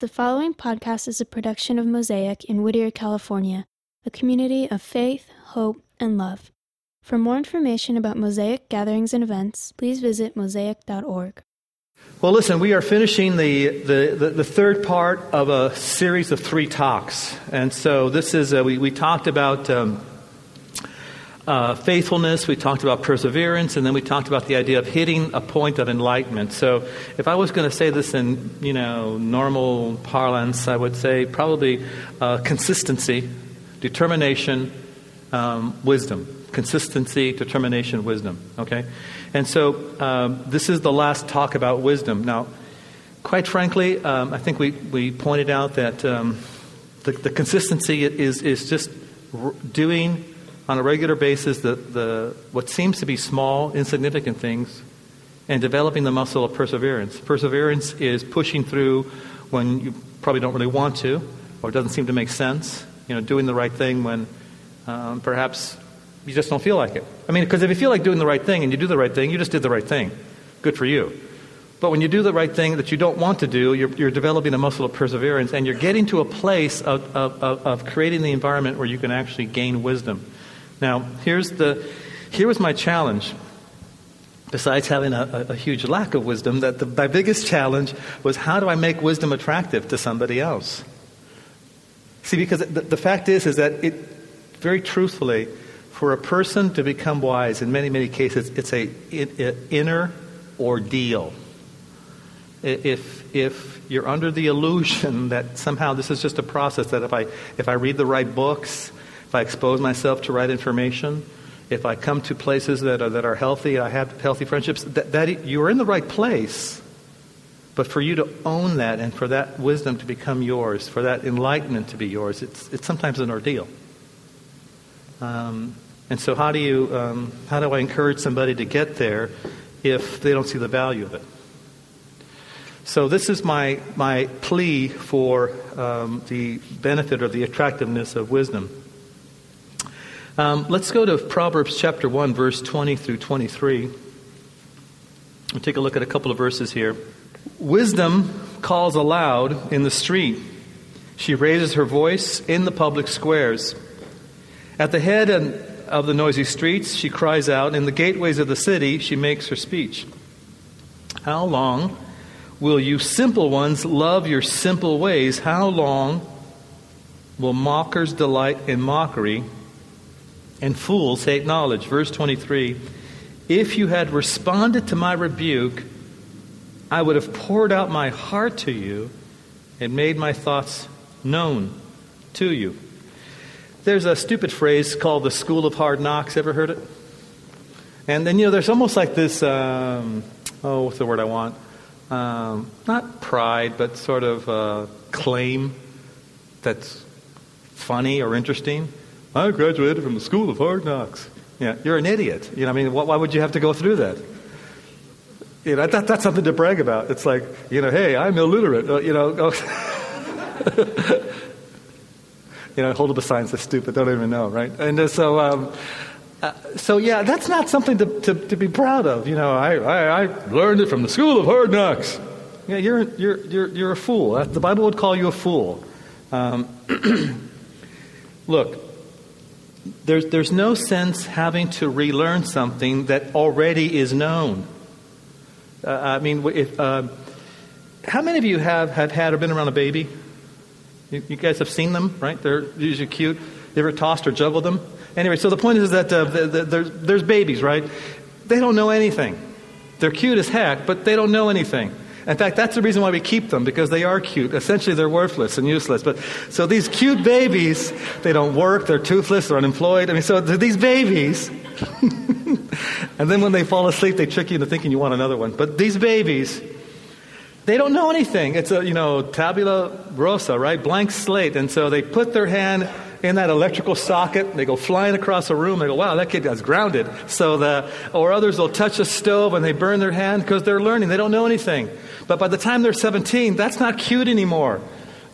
The following podcast is a production of Mosaic in Whittier, California, a community of faith, hope, and love. For more information about Mosaic gatherings and events, please visit mosaic.org. Well, listen, we are finishing the, the, the, the third part of a series of three talks. And so this is, uh, we, we talked about um, uh, faithfulness, we talked about perseverance, and then we talked about the idea of hitting a point of enlightenment. So, if I was going to say this in you know normal parlance, I would say probably uh, consistency, determination, um, wisdom. Consistency, determination, wisdom. Okay, and so um, this is the last talk about wisdom. Now, quite frankly, um, I think we we pointed out that um, the, the consistency is is just doing on a regular basis the, the, what seems to be small, insignificant things and developing the muscle of perseverance. Perseverance is pushing through when you probably don't really want to or it doesn't seem to make sense, you know, doing the right thing when um, perhaps you just don't feel like it. I mean, because if you feel like doing the right thing and you do the right thing, you just did the right thing. Good for you. But when you do the right thing that you don't want to do, you're, you're developing a muscle of perseverance and you're getting to a place of, of, of creating the environment where you can actually gain wisdom. Now, here's the, here was my challenge. Besides having a, a, huge lack of wisdom, that the, my biggest challenge was how do I make wisdom attractive to somebody else? See, because the, the fact is, is that it, very truthfully, for a person to become wise, in many, many cases, it's a, it, it, inner ordeal. If, if you're under the illusion that somehow this is just a process, that if I, if I read the right books, if I expose myself to right information, if I come to places that are, that are healthy, I have healthy friendships, that, that you're in the right place. But for you to own that and for that wisdom to become yours, for that enlightenment to be yours, it's, it's sometimes an ordeal. Um, and so, how do you um, how do I encourage somebody to get there if they don't see the value of it? So, this is my my plea for um, the benefit or the attractiveness of wisdom. Um, let's go to Proverbs chapter 1, verse 20 through 23. We'll take a look at a couple of verses here. Wisdom calls aloud in the street. She raises her voice in the public squares. At the head of the noisy streets, she cries out. In the gateways of the city, she makes her speech. How long will you simple ones love your simple ways? How long will mockers delight in mockery? And fools hate knowledge. Verse 23 If you had responded to my rebuke, I would have poured out my heart to you and made my thoughts known to you. There's a stupid phrase called the school of hard knocks. Ever heard it? And then, you know, there's almost like this um, oh, what's the word I want? Um, not pride, but sort of uh, claim that's funny or interesting. I graduated from the School of Hard Knocks. Yeah, you're an idiot. You know, I mean, why would you have to go through that? You know, that, that's something to brag about. It's like, you know, hey, I'm illiterate. Uh, you know, you know, hold up a sign says stupid. Don't even know, right? And uh, so, um, uh, so yeah, that's not something to, to, to, be proud of. You know, I, I, I learned it from the School of Hard Knocks. Yeah, you're, you're, you're, you're a fool. The Bible would call you a fool. Um, look, there's, there's no sense having to relearn something that already is known. Uh, I mean, if, uh, how many of you have, have had or been around a baby? You, you, guys have seen them, right? They're usually cute. You ever tossed or juggled them? Anyway, so the point is that uh, the, the, there's, there's babies, right? They don't know anything. They're cute as heck, but they don't know anything. In fact, that's the reason why we keep them, because they are cute. Essentially, they're worthless and useless. But so these cute babies, they don't work, they're toothless, they're unemployed. I mean, so these babies, and then when they fall asleep, they trick you into thinking you want another one. But these babies, they don't know anything. It's a, you know, tabula rasa, right? Blank slate. And so they put their hand in that electrical socket. They go flying across a room. They go, wow, that kid got grounded. So the, or others will touch a stove and they burn their hand because they're learning. They don't know anything. But by the time they're 17, that's not cute anymore.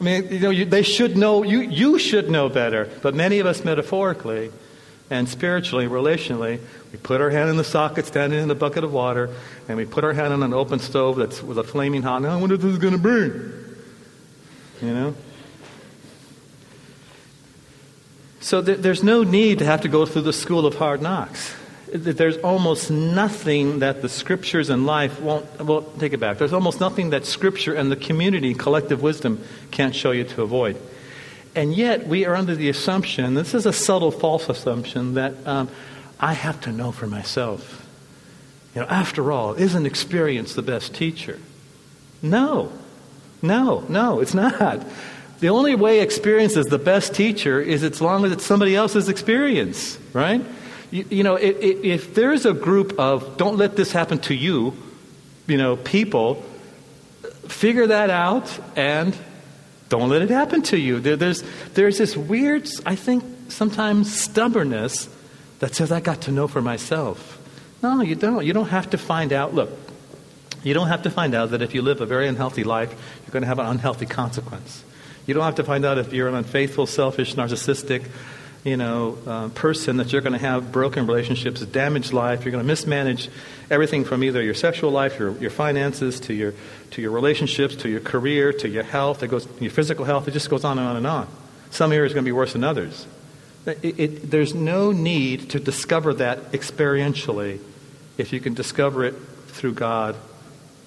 I mean, you know, you, they should know, you, you should know better. But many of us metaphorically and spiritually, relationally, we put our hand in the socket standing in a bucket of water, and we put our hand on an open stove that's with a flaming hot. Now, I wonder if this is going to burn. You know? So th- there's no need to have to go through the school of hard knocks. There's almost nothing that the scriptures and life won't, well, take it back. There's almost nothing that scripture and the community, collective wisdom, can't show you to avoid. And yet, we are under the assumption, this is a subtle false assumption, that um, I have to know for myself. You know, after all, isn't experience the best teacher? No. No, no, it's not. The only way experience is the best teacher is as long as it's somebody else's experience, right? You, you know, if, there's a group of don't let this happen to you, you know, people, figure that out and don't let it happen to you. There, there's, there's this weird, I think, sometimes stubbornness that says, I got to know for myself. No, you don't. You don't have to find out. Look, you don't have to find out that if you live a very unhealthy life, you're going to have an unhealthy consequence. You don't have to find out if you're an unfaithful, selfish, narcissistic, you know, uh, person that you're going to have broken relationships, damaged life. You're going to mismanage everything from either your sexual life, your, your finances, to your to your relationships, to your career, to your health. It goes your physical health. It just goes on and on and on. Some areas are going to be worse than others. It, it, there's no need to discover that experientially if you can discover it through God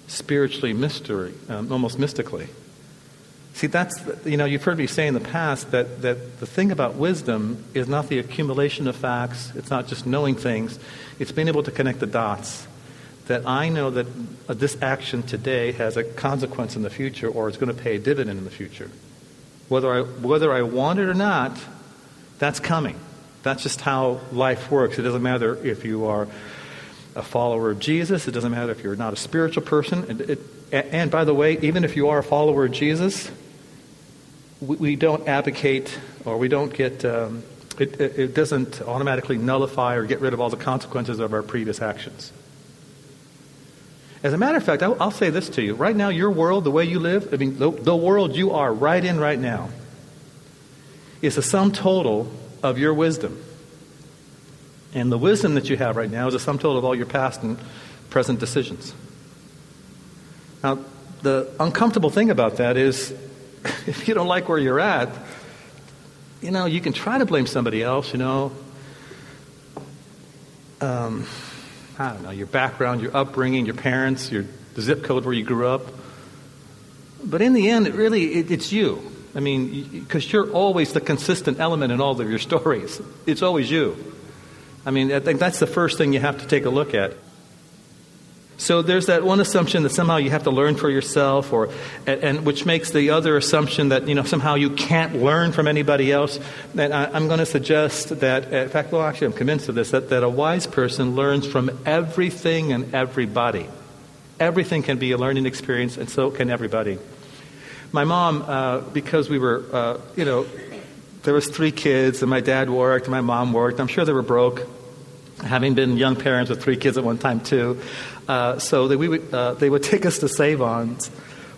spiritually, mystery, um, almost mystically. See, that's, you know, you've heard me say in the past that, that the thing about wisdom is not the accumulation of facts, it's not just knowing things, it's being able to connect the dots. That I know that this action today has a consequence in the future or it's going to pay a dividend in the future. Whether I, whether I want it or not, that's coming. That's just how life works. It doesn't matter if you are a follower of Jesus, it doesn't matter if you're not a spiritual person. It, it, and by the way, even if you are a follower of Jesus, we, we don't advocate or we don't get, um, it, it doesn't automatically nullify or get rid of all the consequences of our previous actions. As a matter of fact, I'll, I'll, say this to you. Right now, your world, the way you live, I mean, the, the world you are right in right now, is a sum total of your wisdom. And the wisdom that you have right now is a sum total of all your past and present decisions. Now, the uncomfortable thing about that is if you don't like where you're at, you know, you can try to blame somebody else, you know. Um, I don't know, your background, your upbringing, your parents, your the zip code where you grew up. But in the end, it really, it, it's you. I mean, because you're always the consistent element in all of your stories. It's always you. I mean, I think that's the first thing you have to take a look at. So there's that one assumption that somehow you have to learn for yourself, or and, and which makes the other assumption that you know somehow you can't learn from anybody else. And I, am going to suggest that, in fact, well, actually, I'm convinced of this that, that a wise person learns from everything and everybody. Everything can be a learning experience, and so can everybody. My mom, uh, because we were, uh, you know, there was three kids, and my dad worked, and my mom worked. I'm sure they were broke having been young parents with three kids at one time too. Uh, so they, we would, uh, they would take us to Sav-Ons,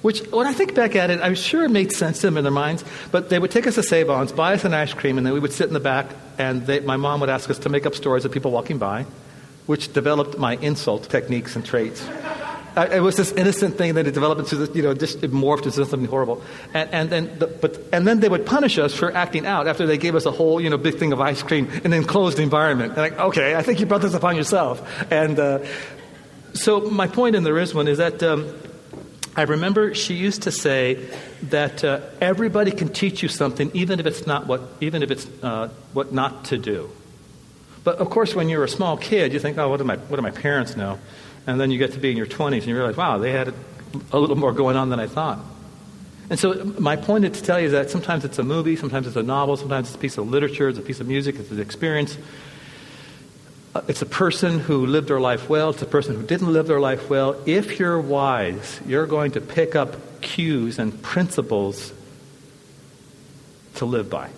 which when I think back at it, I'm sure it made sense to them in their minds. But they would take us to Sav-Ons, buy us an ice cream, and then we would sit in the back, and they, my mom would ask us to make up stories of people walking by, which developed my insult techniques and traits. I, it was this innocent thing that it developed into this, you know, just it morphed into something horrible. And, and then, the, but, and then they would punish us for acting out after they gave us a whole, you know, big thing of ice cream in an enclosed environment. And like, okay, I think you brought this upon yourself. And uh, so my point in the is one is that um, I remember she used to say that uh, everybody can teach you something, even if it's not what, even if it's uh, what not to do. But of course, when you're a small kid, you think, oh, what do my, what do my parents know? And then you get to be in your 20s and you realize, wow, they had a little more going on than I thought. And so my point is to tell you that sometimes it's a movie, sometimes it's a novel, sometimes it's a piece of literature, it's a piece of music, it's an experience. Uh, it's a person who lived their life well, it's a person who didn't live their life well. If you're wise, you're going to pick up cues and principles to live by.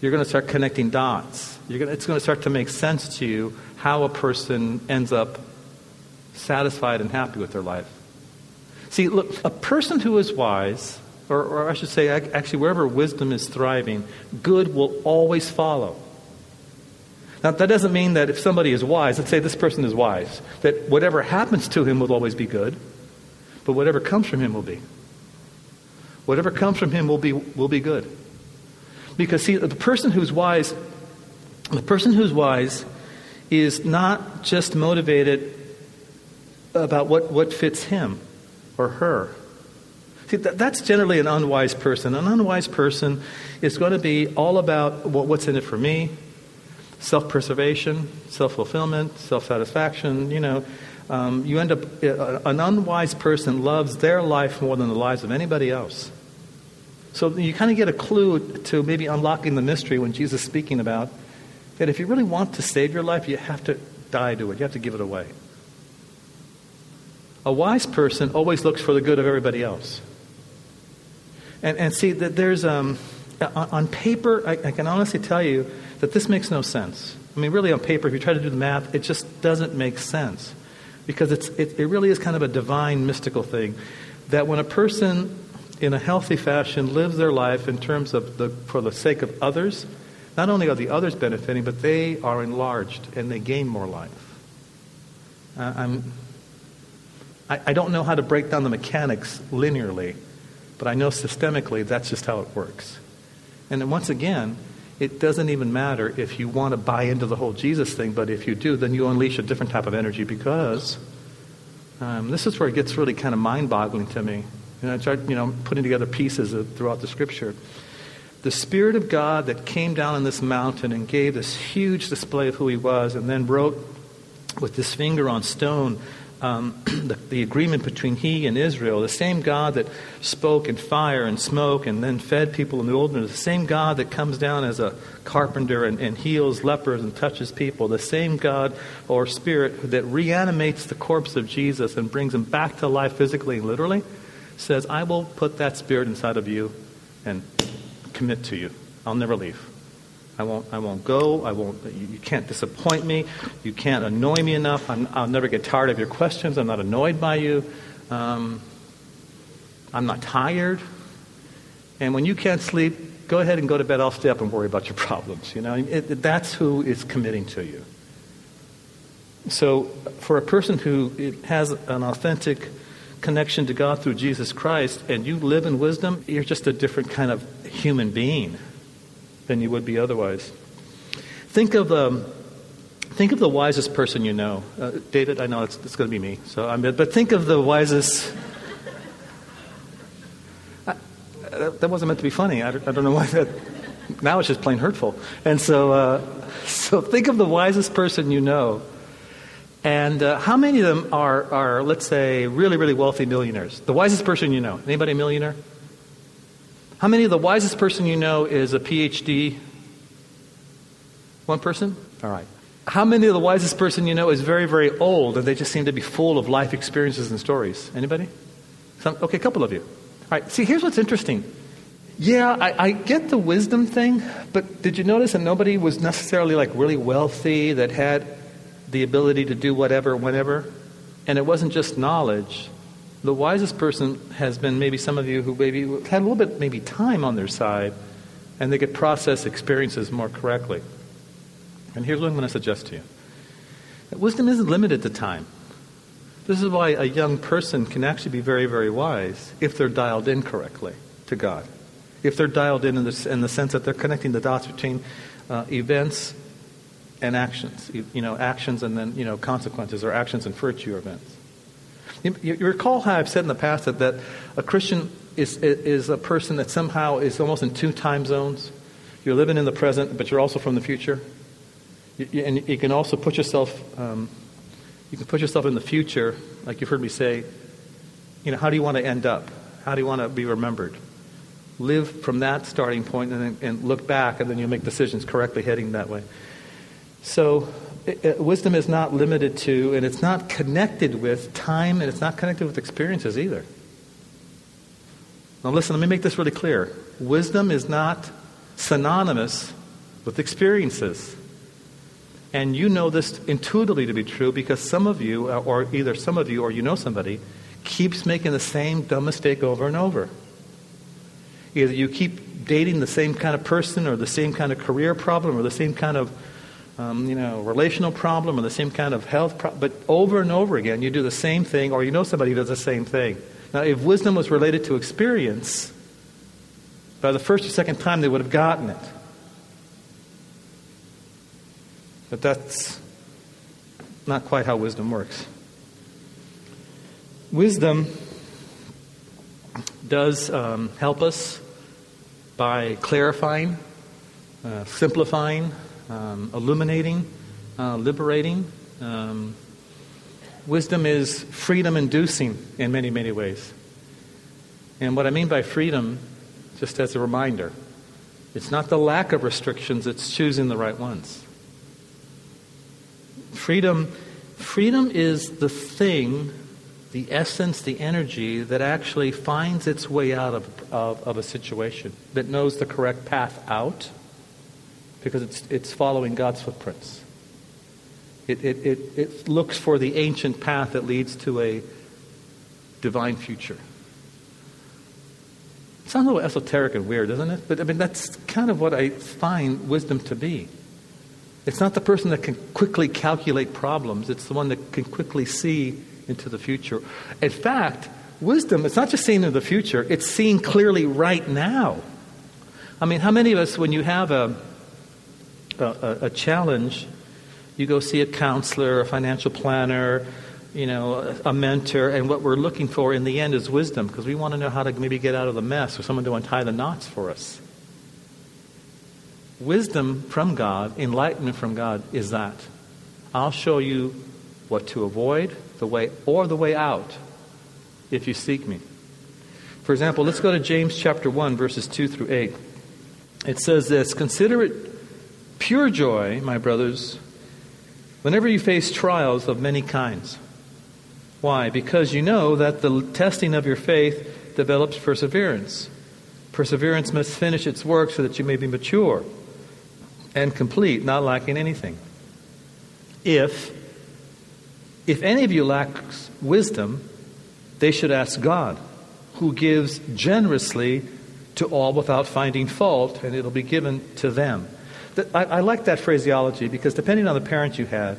You're going to start connecting dots. Gonna, it's going to start to make sense to you how a person ends up satisfied and happy with their life. See, look, a person who is wise, or, or I should say, actually, wherever wisdom is thriving, good will always follow. Now, that doesn't mean that if somebody is wise, let's say this person is wise, that whatever happens to him will always be good, but whatever comes from him will be. Whatever comes from him will be, will be good. Because, see, the person who's wise, the person who's wise is not just motivated about what, what fits him or her. See, that, that's generally an unwise person. An unwise person is going to be all about what, what's in it for me, self preservation, self fulfillment, self satisfaction. You know, um, you end up, uh, an unwise person loves their life more than the lives of anybody else. So you kind of get a clue to maybe unlocking the mystery when Jesus is speaking about that if you really want to save your life, you have to die to it, you have to give it away. A wise person always looks for the good of everybody else. And, and see, that there's, um, on paper, I, I can honestly tell you that this makes no sense. I mean, really, on paper, if you try to do the math, it just doesn't make sense. Because it's, it, it really is kind of a divine, mystical thing. That when a person, in a healthy fashion, lives their life in terms of the, for the sake of others, not only are the others benefiting, but they are enlarged and they gain more life. Uh, I'm, I, I don't know how to break down the mechanics linearly, but I know systemically that's just how it works. And then once again, it doesn't even matter if you want to buy into the whole Jesus thing, but if you do, then you unleash a different type of energy because um, this is where it gets really kind of mind boggling to me. And I start, you know, putting together pieces of, throughout the scripture. The Spirit of God that came down on this mountain and gave this huge display of who He was, and then wrote with His finger on stone um, the, the, agreement between he and Israel, the same God that spoke in fire and smoke and then fed people in the wilderness, the same God that comes down as a carpenter and, and heals lepers and touches people, the same God or Spirit that reanimates the corpse of Jesus and brings him back to life physically and literally, says, I will put that Spirit inside of you and commit to you. I'll never leave. I won't, I won't go. I won't, you, can't disappoint me. You can't annoy me enough. i will never get tired of your questions. I'm not annoyed by you. Um, I'm not tired. And when you can't sleep, go ahead and go to bed. I'll stay up and worry about your problems. You know, it, that's who is committing to you. So, for a person who has an authentic connection to God through Jesus Christ, and you live in wisdom, you're just a different kind of human being than you would be otherwise. Think of, um, think of the wisest person you know. Uh, David, I know it's, it's going to be me, so I'm, but think of the wisest. I, that wasn't meant to be funny. I don't, I don't know why that. Now it's just plain hurtful. And so, uh, so think of the wisest person you know. And uh, how many of them are, are, let's say, really, really wealthy millionaires? The wisest person you know. Anybody a millionaire? How many of the wisest person you know is a PhD? One person? All right. How many of the wisest person you know is very, very old and they just seem to be full of life experiences and stories? Anybody? Some, okay, a couple of you. All right, see, here's what's interesting. Yeah, I, I, get the wisdom thing, but did you notice that nobody was necessarily like really wealthy that had the ability to do whatever, whenever? And it wasn't just knowledge, the wisest person has been maybe some of you who maybe had a little bit maybe time on their side and they could process experiences more correctly. And here's what I'm going to suggest to you. That wisdom isn't limited to time. This is why a young person can actually be very, very wise if they're dialed in correctly to God. If they're dialed in in the, in the sense that they're connecting the dots between uh, events and actions. You, know, actions and then, you know, consequences or actions and virtue events. You, you recall how I've said in the past that, that a Christian is, is a person that somehow is almost in two time zones. You're living in the present, but you're also from the future. You, you, and you can also put yourself, um, you can put yourself in the future, like you've heard me say. You know, how do you want to end up? How do you want to be remembered? Live from that starting point and, and look back, and then you'll make decisions correctly heading that way. So wisdom is not limited to, and it's not connected with time, and it's not connected with experiences either. Now, listen, let me make this really clear. Wisdom is not synonymous with experiences. And you know this intuitively to be true because some of you, uh, or either some of you or you know somebody, keeps making the same dumb mistake over and over. Either you keep dating the same kind of person or the same kind of career problem or the same kind of um, you know, relational problem or the same kind of health problem, but over and over again you do the same thing or you know somebody who does the same thing. Now, if wisdom was related to experience, By the first or second time, they would have gotten it. But that's not quite how wisdom works. Wisdom does um, help us by clarifying, uh, simplifying, um, illuminating, uh, liberating. Um, wisdom is freedom inducing in many, many ways. And what I mean by freedom, just as a reminder, it's not the lack of restrictions, it's choosing the right ones. Freedom, freedom is the thing, the essence, the energy that actually finds its way out of, of, of a situation, that knows the correct path out because it's, it's following God's footprints. It, it, it, it looks for the ancient path that leads to a divine future. It sounds a little esoteric and weird, doesn't it? But I mean, that's kind of what I find wisdom to be. It's not the person that can quickly calculate problems, it's the one that can quickly see into the future. In fact, wisdom, it's not just seeing into the future, it's seeing clearly right now. I mean, how many of us, when you have a, a, a challenge, you go see a counselor, a financial planner, you know, a mentor, and what we're looking for in the end is wisdom because we want to know how to maybe get out of the mess or someone to untie the knots for us. Wisdom from God, enlightenment from God, is that. I'll show you what to avoid, the way or the way out, if you seek me. For example, let's go to James chapter 1, verses 2 through 8. It says this Consider it pure joy, my brothers, whenever you face trials of many kinds. Why? Because you know that the testing of your faith develops perseverance. Perseverance must finish its work so that you may be mature and complete, not lacking anything. If if any of you lacks wisdom, they should ask God, who gives generously to all without finding fault, and it'll be given to them. I, I like that phraseology because depending on the parent you had,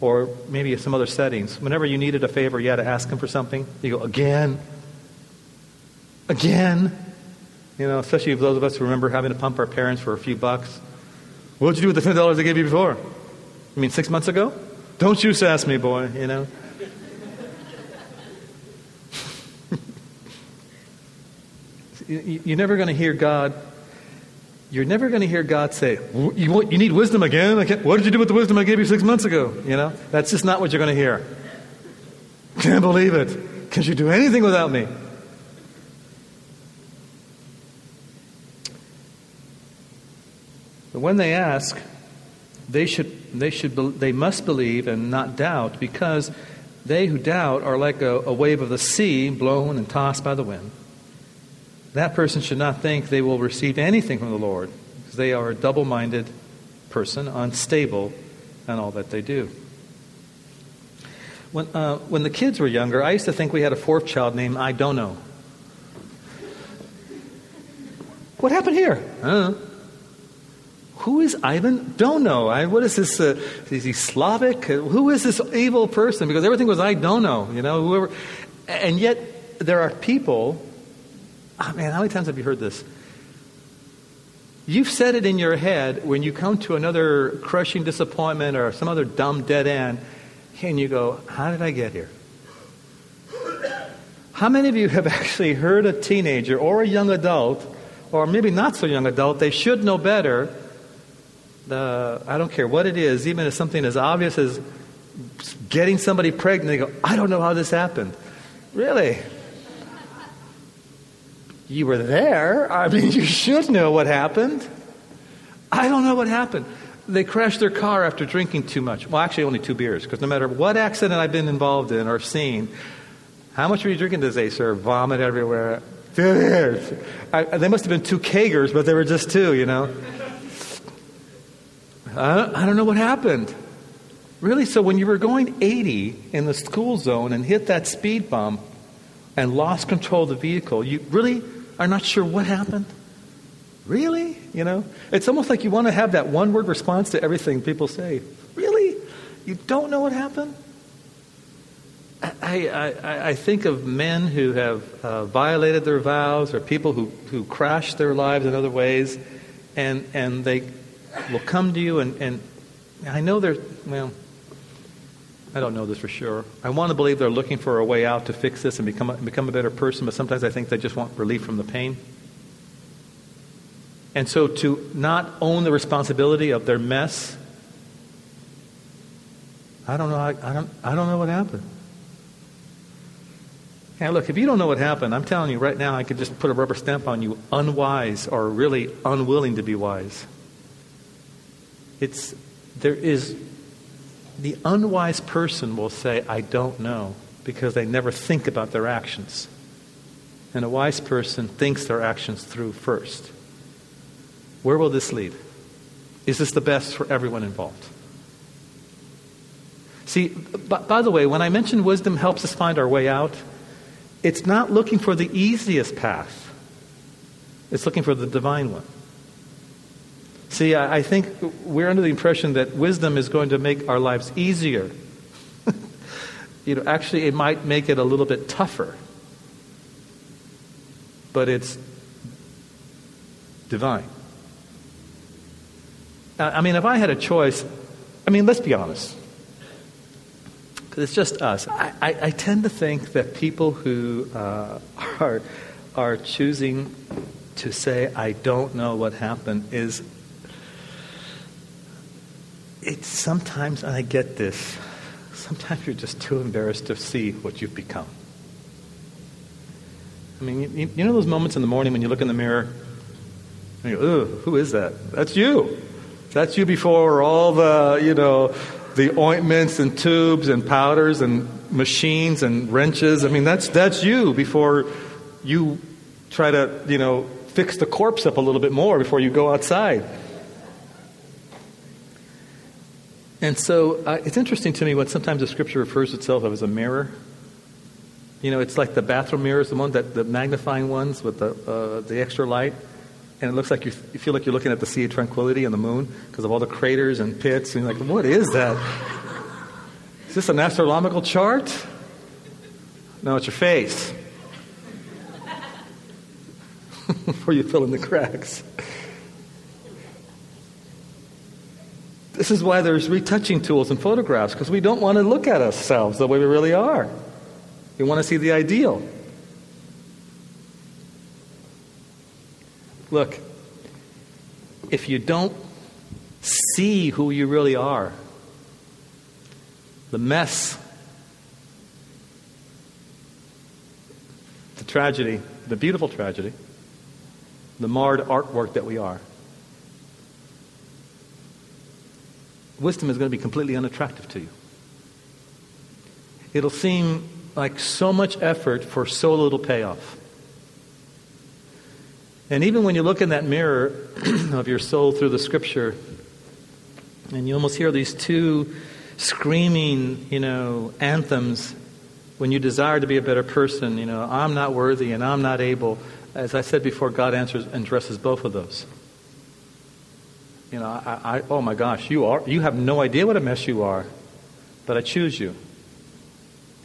or maybe some other settings, whenever you needed a favor, you had to ask them for something. You go, again? Again? You know, especially those of us who remember having to pump our parents for a few bucks. What did you do with the $10 they gave you before? I mean, six months ago? Don't you sass me, boy, you know? You're never going to hear God. You're never going to hear God say, you, you need wisdom again? what did you do with the wisdom I gave you six months ago? You know, that's just not what you're going to hear. Can't believe it. Can't you do anything without me? But when they ask, they should, they should, they must believe and not doubt, because they who doubt are like a, a wave of the sea blown and tossed by the wind. That person should not think they will receive anything from the Lord, because they are a double minded person, unstable in all that they do. When, uh, when the kids were younger, I used to think we had a fourth child named I don't know. What happened here? Who is Ivan? Don't know. I, what is this? Uh, is he Slavic? Who is this evil person? Because everything was I don't know. You know, whoever. And yet there are people. Oh man, how many times have you heard this? You've said it in your head when you come to another crushing disappointment or some other dumb dead end, and you go, "How did I get here?" How many of you have actually heard a teenager or a young adult, or maybe not so young adult, they should know better, the, I don't care what it is, even if something as obvious as getting somebody pregnant, they go, I don't know how this happened. Really? You were there. I mean, you should know what happened. I don't know what happened. They crashed their car after drinking too much. Well, actually, only two beers, because no matter what accident I've been involved in or seen, how much were you drinking today, sir? Vomit everywhere. Two beers. I, they must have been two kegers, but they were just two, you know. I don't know what happened. Really? So when you were going 80 in the school zone and hit that speed bump and lost control of the vehicle, you really are not sure what happened? Really? You know? It's almost like you want to have that one word response to everything people say. Really? You don't know what happened? I, I I, think of men who have uh, violated their vows or people who, who crash their lives in other ways, and, and they will come to you, and, and I know they're, well, I don't know this for sure. I want to believe they're looking for a way out to fix this and become a, become a better person, but sometimes I think they just want relief from the pain. And so to not own the responsibility of their mess, I don't know. I, I don't, I don't know what happened. Now, look, if you don't know what happened, I'm telling you right now, I could just put a rubber stamp on you, unwise or really unwilling to be wise. It's, there is, the unwise person will say, I don't know, because they never think about their actions. And a wise person thinks their actions through first. Where will this lead? Is this the best for everyone involved? See, by, by the way, when I mention wisdom helps us find our way out, it's not looking for the easiest path, it's looking for the divine one. See, I, I think we're under the impression that wisdom is going to make our lives easier. you know, actually, it might make it a little bit tougher, but it's divine. I mean, if I had a choice, I mean, let's be honest because it's just us. I, I, I, tend to think that people who uh, are, are choosing to say, I don't know what happened, is it's sometimes, and I get this, sometimes you're just too embarrassed to see what you've become. I mean, you, you know those moments in the morning when you look in the mirror and you go, who is that? That's you. That's you before all the, you know, the ointments and tubes and powders and machines and wrenches. I mean, that's, that's you before you try to, you know, fix the corpse up a little bit more before you go outside. And so uh, it's interesting to me what sometimes the scripture refers itself of as a mirror. You know, it's like the bathroom mirrors, the one that the magnifying ones with the uh, the extra light and it looks like you, you feel like you're looking at the Sea of Tranquility and the moon because of all the craters and pits. And you're like, what is that? Is this an astronomical chart? No, it's your face. Before you fill in the cracks. This is why there's retouching tools and photographs because we don't want to look at ourselves the way we really are. We want to see the ideal. Look, if you don't see who you really are, the mess, the tragedy, the beautiful tragedy, the marred artwork that we are, wisdom is going to be completely unattractive to you. It'll seem like so much effort for so little payoff. And even when you look in that mirror of your soul through the scripture, and you almost hear these two screaming, you know, anthems when you desire to be a better person, you know, I'm not worthy and I'm not able. As I said before, God answers and addresses both of those. You know, I, I, oh my gosh, you are, you have no idea what a mess you are, but I choose you.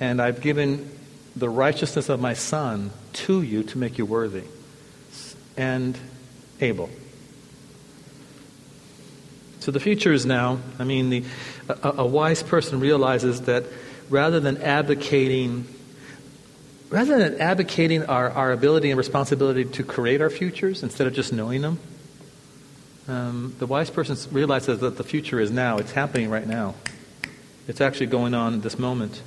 And I've given the righteousness of my Son to you to make you worthy and able. So the future is now. I mean, the, a, a wise person realizes that rather than advocating rather than advocating our, our ability and responsibility to create our futures instead of just knowing them, um, the wise person realizes that the future is now. It's happening right now. It's actually going on at this moment.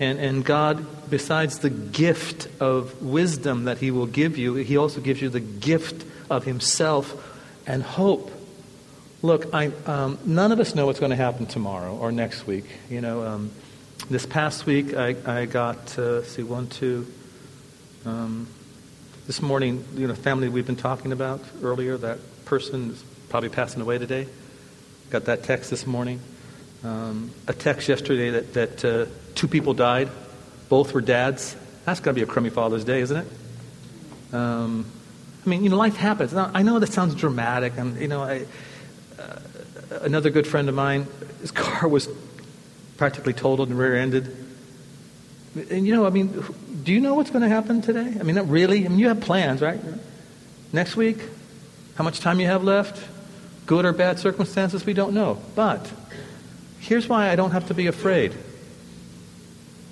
And, and God, besides the gift of wisdom that He will give you, He also gives you the gift of Himself and hope. Look, I, um, none of us know what's going to happen tomorrow or next week. You know, um, this past week I, I got, uh, see, one, two, um, this morning, you know, family we've been talking about earlier, that person probably passing away today. Got that text this morning. Um, a text yesterday that, that uh, two people died, both were dads. That's got to be a crummy Father's Day, isn't it? Um, I mean, you know, life happens. Now, I know that sounds dramatic, and you know, I, uh, another good friend of mine, his car was practically totaled and rear-ended. And you know, I mean, do you know what's going to happen today? I mean, not really. I mean, you have plans, right? Next week? How much time you have left? Good or bad circumstances? We don't know. But here's why I don't have to be afraid.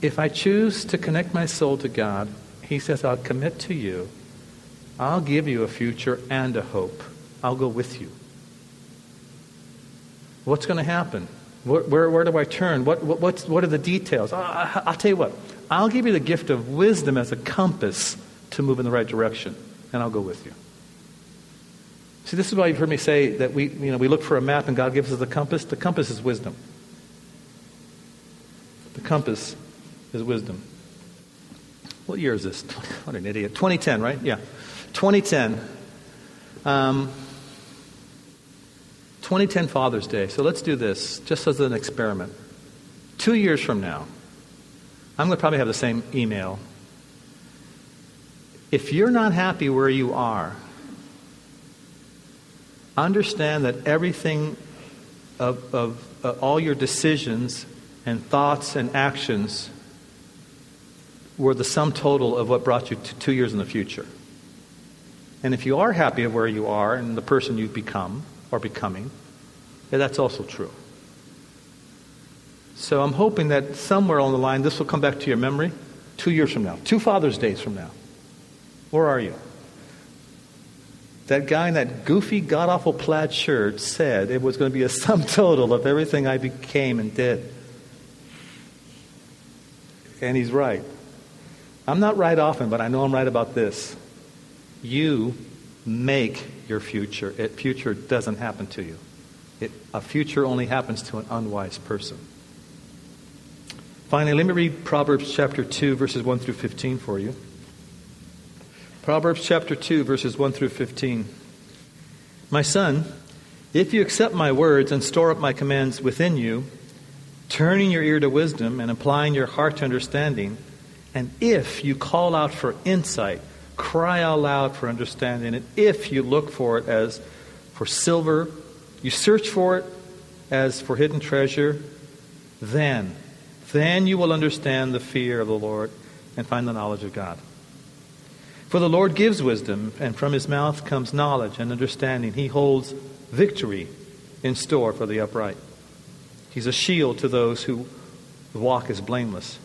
If I choose to connect my soul to God, He says, I'll commit to you. I'll give you a future and a hope. I'll go with you. What's going to happen? Where, where, where, do I turn? What, what, what are the details? I, I'll tell you what. I'll give you the gift of wisdom as a compass to move in the right direction, and I'll go with you. See, this is why you've heard me say that we, you know, we look for a map and God gives us the compass. The compass is wisdom. The compass is wisdom. What year is this? What an idiot. 2010, right? Yeah. 2010. Um, 2010 Father's Day. So let's do this just as an experiment. Two years from now, I'm going to probably have the same email. If you're not happy where you are, understand that everything of, of uh, all your decisions and thoughts and actions were the sum total of what brought you to two years in the future. And if you are happy of where you are and the person you've become, or becoming, yeah, that's also true. So I'm hoping that somewhere along the line this will come back to your memory two years from now, two Father's Days from now. Where are you? That guy in that goofy, god awful plaid shirt said it was going to be a sum total of everything I became and did. And he's right. I'm not right often, but I know I'm right about this. You make your future. It, future doesn't happen to you. It, a future only happens to an unwise person. Finally, let me read Proverbs chapter 2, verses 1 through 15 for you. Proverbs chapter 2, verses 1 through 15. My son, if you accept my words and store up my commands within you, turning your ear to wisdom and applying your heart to understanding, and if you call out for insight, cry out loud for understanding. And if you look for it as for silver, you search for it as for hidden treasure, then, then you will understand the fear of the Lord and find the knowledge of God. For the Lord gives wisdom, and from his mouth comes knowledge and understanding. He holds victory in store for the upright. He's a shield to those who walk as blameless.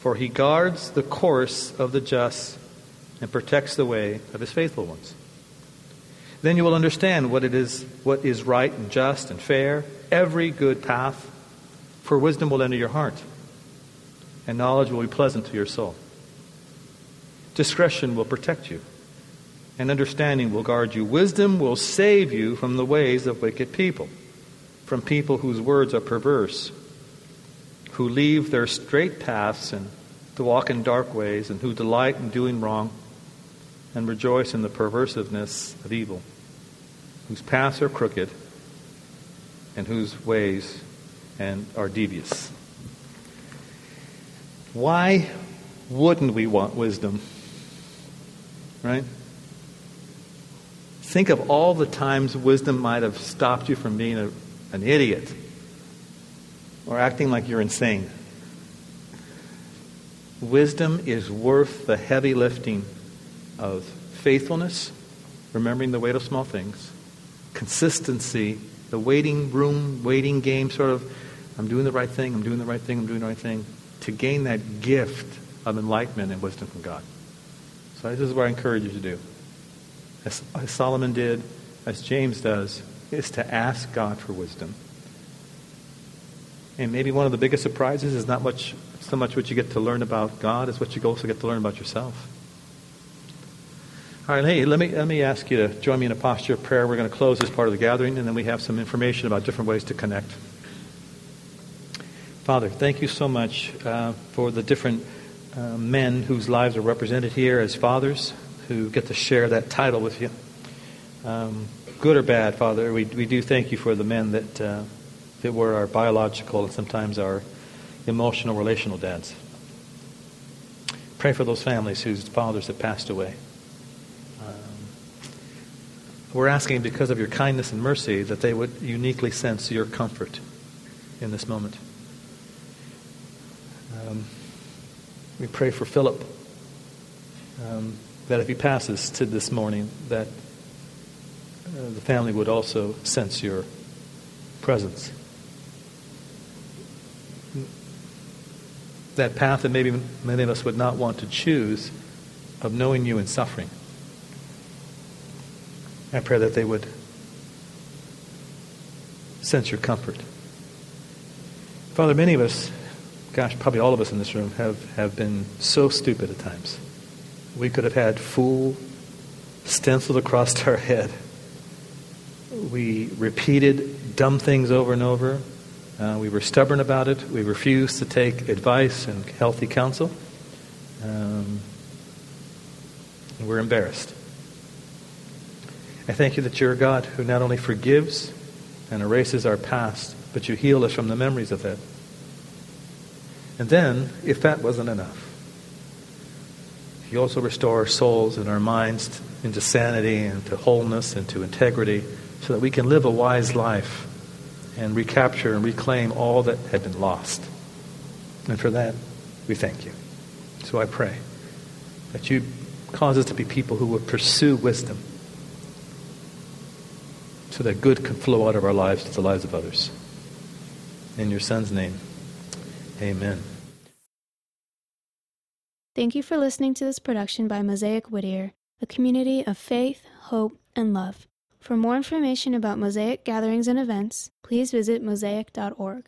For he guards the course of the just and protects the way of his faithful ones. Then you will understand what it is what is right and just and fair, every good path, for wisdom will enter your heart, and knowledge will be pleasant to your soul. Discretion will protect you, and understanding will guard you. Wisdom will save you from the ways of wicked people, from people whose words are perverse, who leave their straight paths and to walk in dark ways, and who delight in doing wrong and rejoice in the perversiveness of evil, whose paths are crooked and whose ways and are devious. Why wouldn't we want wisdom? Right? Think of all the times wisdom might have stopped you from being a, an idiot or acting like you're insane. Wisdom is worth the heavy lifting of faithfulness, remembering the weight of small things, consistency, the waiting room, waiting game sort of, I'm doing the right thing, I'm doing the right thing, I'm doing the right thing, to gain that gift of enlightenment and wisdom from God. So this is what I encourage you to do. As, Solomon did, as James does, is to ask God for wisdom. And maybe one of the biggest surprises is not much so much what you get to learn about God as what you also get to learn about yourself. All right, hey, let me, let me ask you to join me in a posture of prayer. We're going to close this part of the gathering, and then we have some information about different ways to connect. Father, thank you so much uh, for the different uh, men whose lives are represented here as fathers who get to share that title with you. Um, good or bad, Father, we, we do thank you for the men that, uh, that were our biological and sometimes our emotional, relational dads. Pray for those families whose fathers have passed away. We're asking because of your kindness and mercy that they would uniquely sense your comfort in this moment. Um, We pray for Philip um, that if he passes to this morning, that uh, the family would also sense your presence. That path that maybe many of us would not want to choose of knowing you in suffering. I pray that they would sense your comfort. Father, many of us, gosh, probably all of us in this room, have, have been so stupid at times. We could have had fool stenciled across our head. We repeated dumb things over and over. Uh, we were stubborn about it. We refused to take advice and healthy counsel. Um, we're embarrassed. I thank you that you're a God who not only forgives and erases our past, but you heal us from the memories of that. And then, if that wasn't enough, you also restore our souls and our minds into sanity and to wholeness and to integrity so that we can live a wise life and recapture and reclaim all that had been lost. And for that, we thank you. So I pray that you cause us to be people who would pursue wisdom so that good can flow out of our lives to the lives of others. In your Son's name, amen. Thank you for listening to this production by Mosaic Whittier, a community of faith, hope, and love. For more information about Mosaic gatherings and events, please visit mosaic.org.